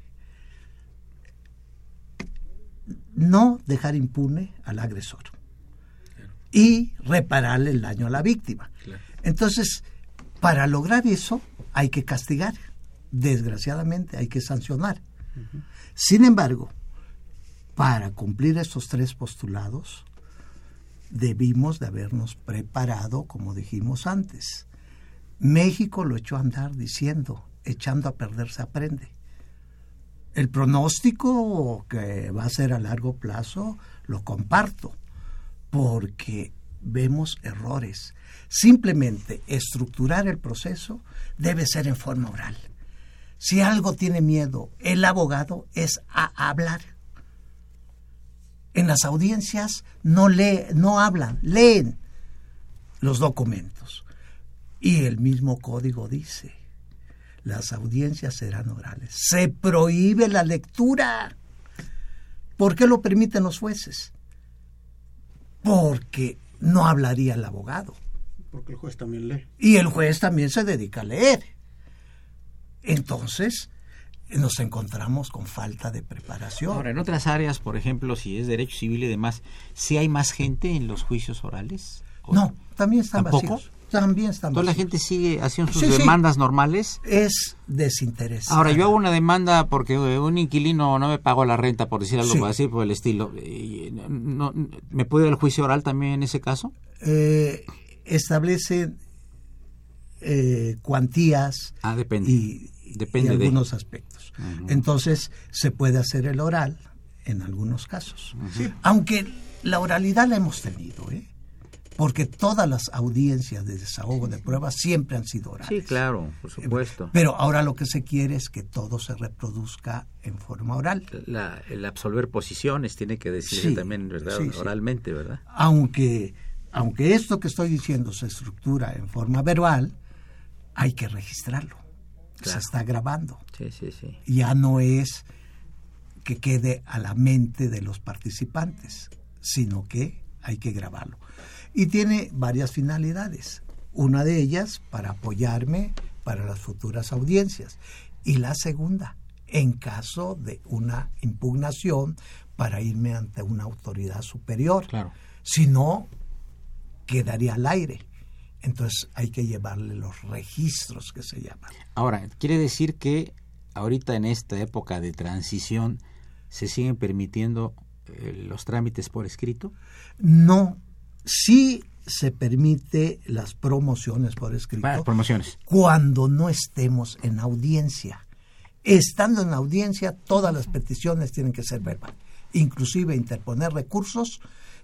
no dejar impune al agresor y repararle el daño a la víctima. Claro. Entonces, para lograr eso hay que castigar. Desgraciadamente hay que sancionar. Sin embargo, para cumplir estos tres postulados, debimos de habernos preparado, como dijimos antes. México lo echó a andar diciendo, echando a perder se aprende. El pronóstico que va a ser a largo plazo lo comparto, porque vemos errores. Simplemente estructurar el proceso debe ser en forma oral. Si algo tiene miedo el abogado es a hablar. En las audiencias no lee, no hablan, leen los documentos. Y el mismo código dice, las audiencias serán orales. Se prohíbe la lectura. ¿Por qué lo permiten los jueces? Porque no hablaría el abogado. Porque el juez también lee. Y el juez también se dedica a leer. Entonces, nos encontramos con falta de preparación. Ahora, en otras áreas, por ejemplo, si es derecho civil y demás, ¿sí hay más gente en los juicios orales? ¿O No, también están ¿Tampoco? vacíos. También están ¿Toda la gente sigue haciendo sus Sí, sí. demandas normales? Es desinterés. Ahora, yo hago una demanda porque eh, un inquilino no me pagó la renta, por decir algo Sí. así, por el estilo. No- ¿Me puede ir al juicio oral también en ese caso? Eh, establecen eh, cuantías Ah, depende. y, Depende y de- algunos aspectos. Entonces, se puede hacer el oral en algunos casos. Aunque la oralidad la hemos tenido, ¿eh? Porque todas las audiencias de desahogo de pruebas siempre han sido orales. Sí, claro, por supuesto. Pero ahora lo que se quiere es que todo se reproduzca en forma oral. La, el absolver posiciones tiene que decirse Sí, también, ¿verdad? sí. Oralmente, ¿verdad? Aunque, aunque esto que estoy diciendo se estructura en forma verbal, hay que registrarlo. Se está grabando. Sí, sí, sí. Ya no es que quede a la mente de los participantes, sino que hay que grabarlo. Y tiene varias finalidades. Una de ellas para apoyarme para las futuras audiencias. Y la segunda, en caso de una impugnación para irme ante una autoridad superior. Claro. Si no, quedaría al aire. Entonces hay que llevarle los registros que se llaman. Ahora, quiere decir que ahorita en esta época de transición se siguen permitiendo eh, los trámites por escrito. No, sí se permite las promociones por escrito promociones. cuando no estemos en audiencia. Estando en audiencia, todas las peticiones tienen que ser verbal. Inclusive interponer recursos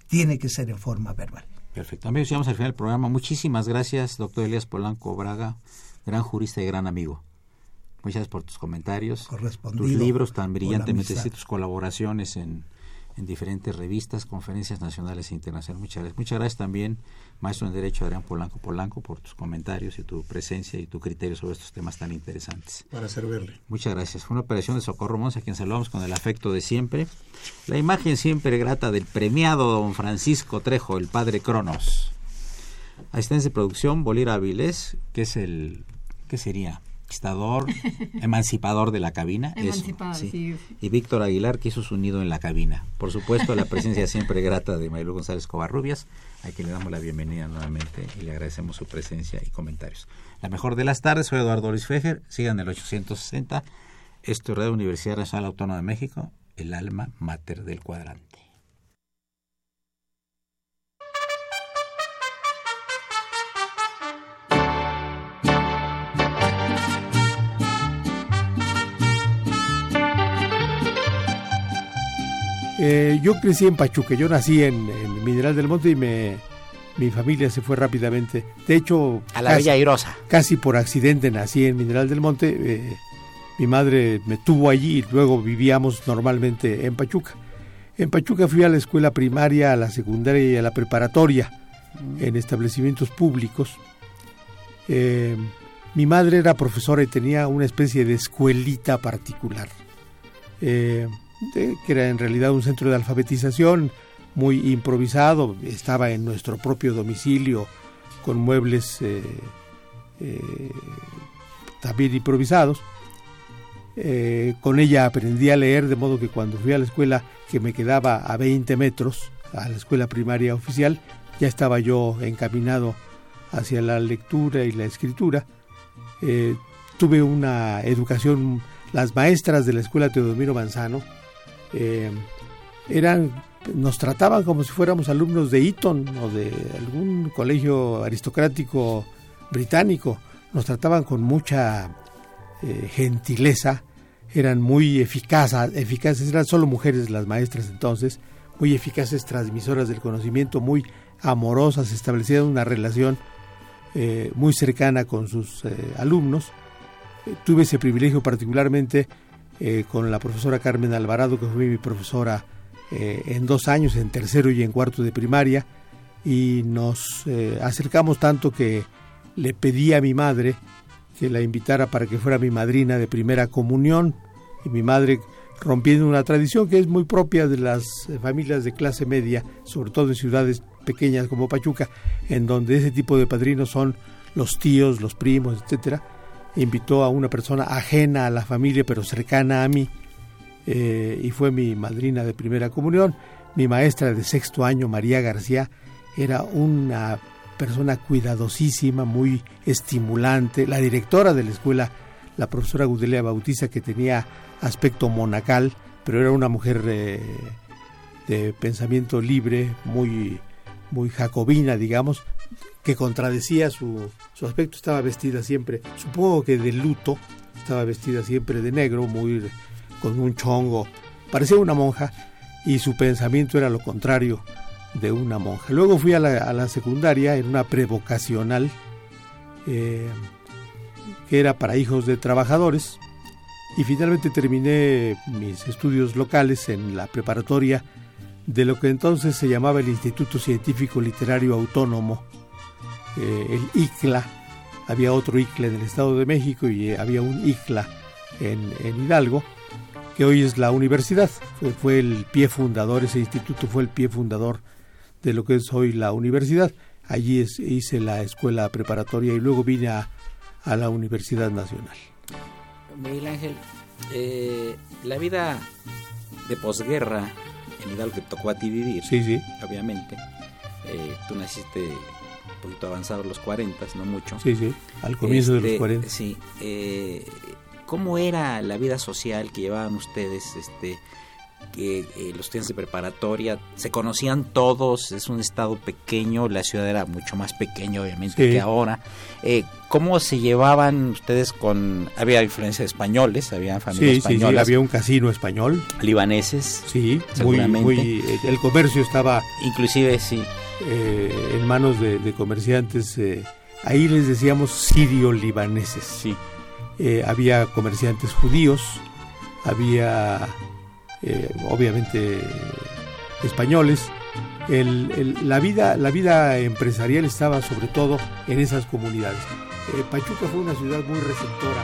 tiene que ser en forma verbal. Perfecto. Amigos, llegamos al final del programa. Muchísimas gracias, doctor Elías Polanco Braga, gran jurista y gran amigo. Muchas gracias por tus comentarios, tus libros tan brillantemente, tus colaboraciones en, en diferentes revistas, conferencias nacionales e internacionales. Muchas gracias. Muchas gracias también, maestro en Derecho Adrián Polanco Polanco, por tus comentarios y tu presencia y tu criterio sobre estos temas tan interesantes. Para servirle. Muchas gracias. Fue una operación de Socorro Monza, a quien saludamos con el afecto de siempre. La imagen siempre grata del premiado don Francisco Trejo, el padre Cronos. Asistencia de producción, Bolívar Avilés, que es el, ¿qué sería? Conquistador, emancipador de la cabina. eso, Emancipador, sí. Y Víctor Aguilar, que hizo su nido en la cabina. Por supuesto, la presencia siempre grata de Maylu González Covarrubias, a quien le damos la bienvenida nuevamente y le agradecemos su presencia y comentarios. La mejor de las tardes, soy Eduardo Luis Fejer, sigan el 860. Esto es Radio Universidad Nacional Autónoma de México, el alma mater del cuadrante. Eh, yo crecí en Pachuca, yo nací en, en Mineral del Monte y me, mi familia se fue rápidamente. De hecho, A la Bella Airosa. casi por accidente nací en Mineral del Monte. eh, mi madre me tuvo allí y luego vivíamos normalmente en Pachuca. En Pachuca fui a la escuela primaria, a la secundaria y a la preparatoria en establecimientos públicos. Eh, mi madre era profesora y tenía una especie de escuelita particular, eh, que era en realidad un centro de alfabetización muy improvisado. Estaba en nuestro propio domicilio con muebles eh, eh, también improvisados. Eh, con ella aprendí a leer, de modo que cuando fui a la escuela, que me quedaba a 20 metros, a la escuela primaria oficial, ya estaba yo encaminado hacia la lectura y la escritura. Tuve una educación, las maestras de la escuela Teodomiro Manzano eh, eran, nos trataban como si fuéramos alumnos de Eton o de algún colegio aristocrático británico. Nos trataban con mucha eh, gentileza, eran muy eficaces, eficaces, eran solo mujeres las maestras entonces, muy eficaces transmisoras del conocimiento, muy amorosas, establecían una relación eh, muy cercana con sus alumnos. Tuve ese privilegio particularmente eh, con la profesora Carmen Alvarado, que fue mi profesora eh, en dos años, en tercero y en cuarto de primaria, y nos eh, acercamos tanto que le pedí a mi madre que la invitara para que fuera mi madrina de primera comunión, y mi madre rompiendo una tradición que es muy propia de las familias de clase media, sobre todo en ciudades pequeñas como Pachuca, en donde ese tipo de padrinos son los tíos, los primos, etcétera, invitó a una persona ajena a la familia pero cercana a mí eh, y fue mi madrina de primera comunión. Mi maestra de sexto año, María García, era una persona cuidadosísima, muy estimulante. La directora de la escuela, la profesora Gudelia Bautista, que tenía aspecto monacal, pero era una mujer eh, de pensamiento libre, muy, muy jacobina, digamos, que contradecía su, su aspecto. Estaba vestida siempre, supongo que de luto, estaba vestida siempre de negro, muy con un chongo, parecía una monja y su pensamiento era lo contrario de una monja. Luego fui a la, a la secundaria en una prevocacional eh, que era para hijos de trabajadores y finalmente terminé mis estudios locales en la preparatoria de lo que entonces se llamaba el Instituto Científico Literario Autónomo, eh, el ICLA. Había otro ICLA en el Estado de México y eh, había un ICLA en, en Hidalgo que hoy es la universidad. Fue, fue, el pie fundador, ese instituto fue el pie fundador de lo que es hoy la universidad. Allí es, hice la escuela preparatoria y luego vine a, a la Universidad Nacional. Miguel Ángel, eh, la vida de posguerra en Hidalgo que tocó a ti vivir, sí, sí. obviamente. Eh, tú naciste un poquito avanzado los 40, no mucho. Sí, sí, al comienzo este, de los 40. Sí, eh, ¿cómo era la vida social que llevaban ustedes? Este, que eh, los estudiantes de preparatoria se conocían todos, es un estado pequeño, la ciudad era mucho más pequeña obviamente Sí. que ahora. Eh, ¿Cómo se llevaban ustedes con... Había influencia de españoles, había familias Sí, sí, sí, españolas, había un casino español. libaneses, Sí, seguramente. muy, el comercio estaba inclusive sí, eh, en manos de, de comerciantes, eh, ahí les decíamos sirio-libaneses. sí. Eh, había comerciantes judíos, había obviamente españoles. El- el- la, vida, la vida empresarial estaba sobre todo en esas comunidades. Pachuca fue una ciudad muy receptora.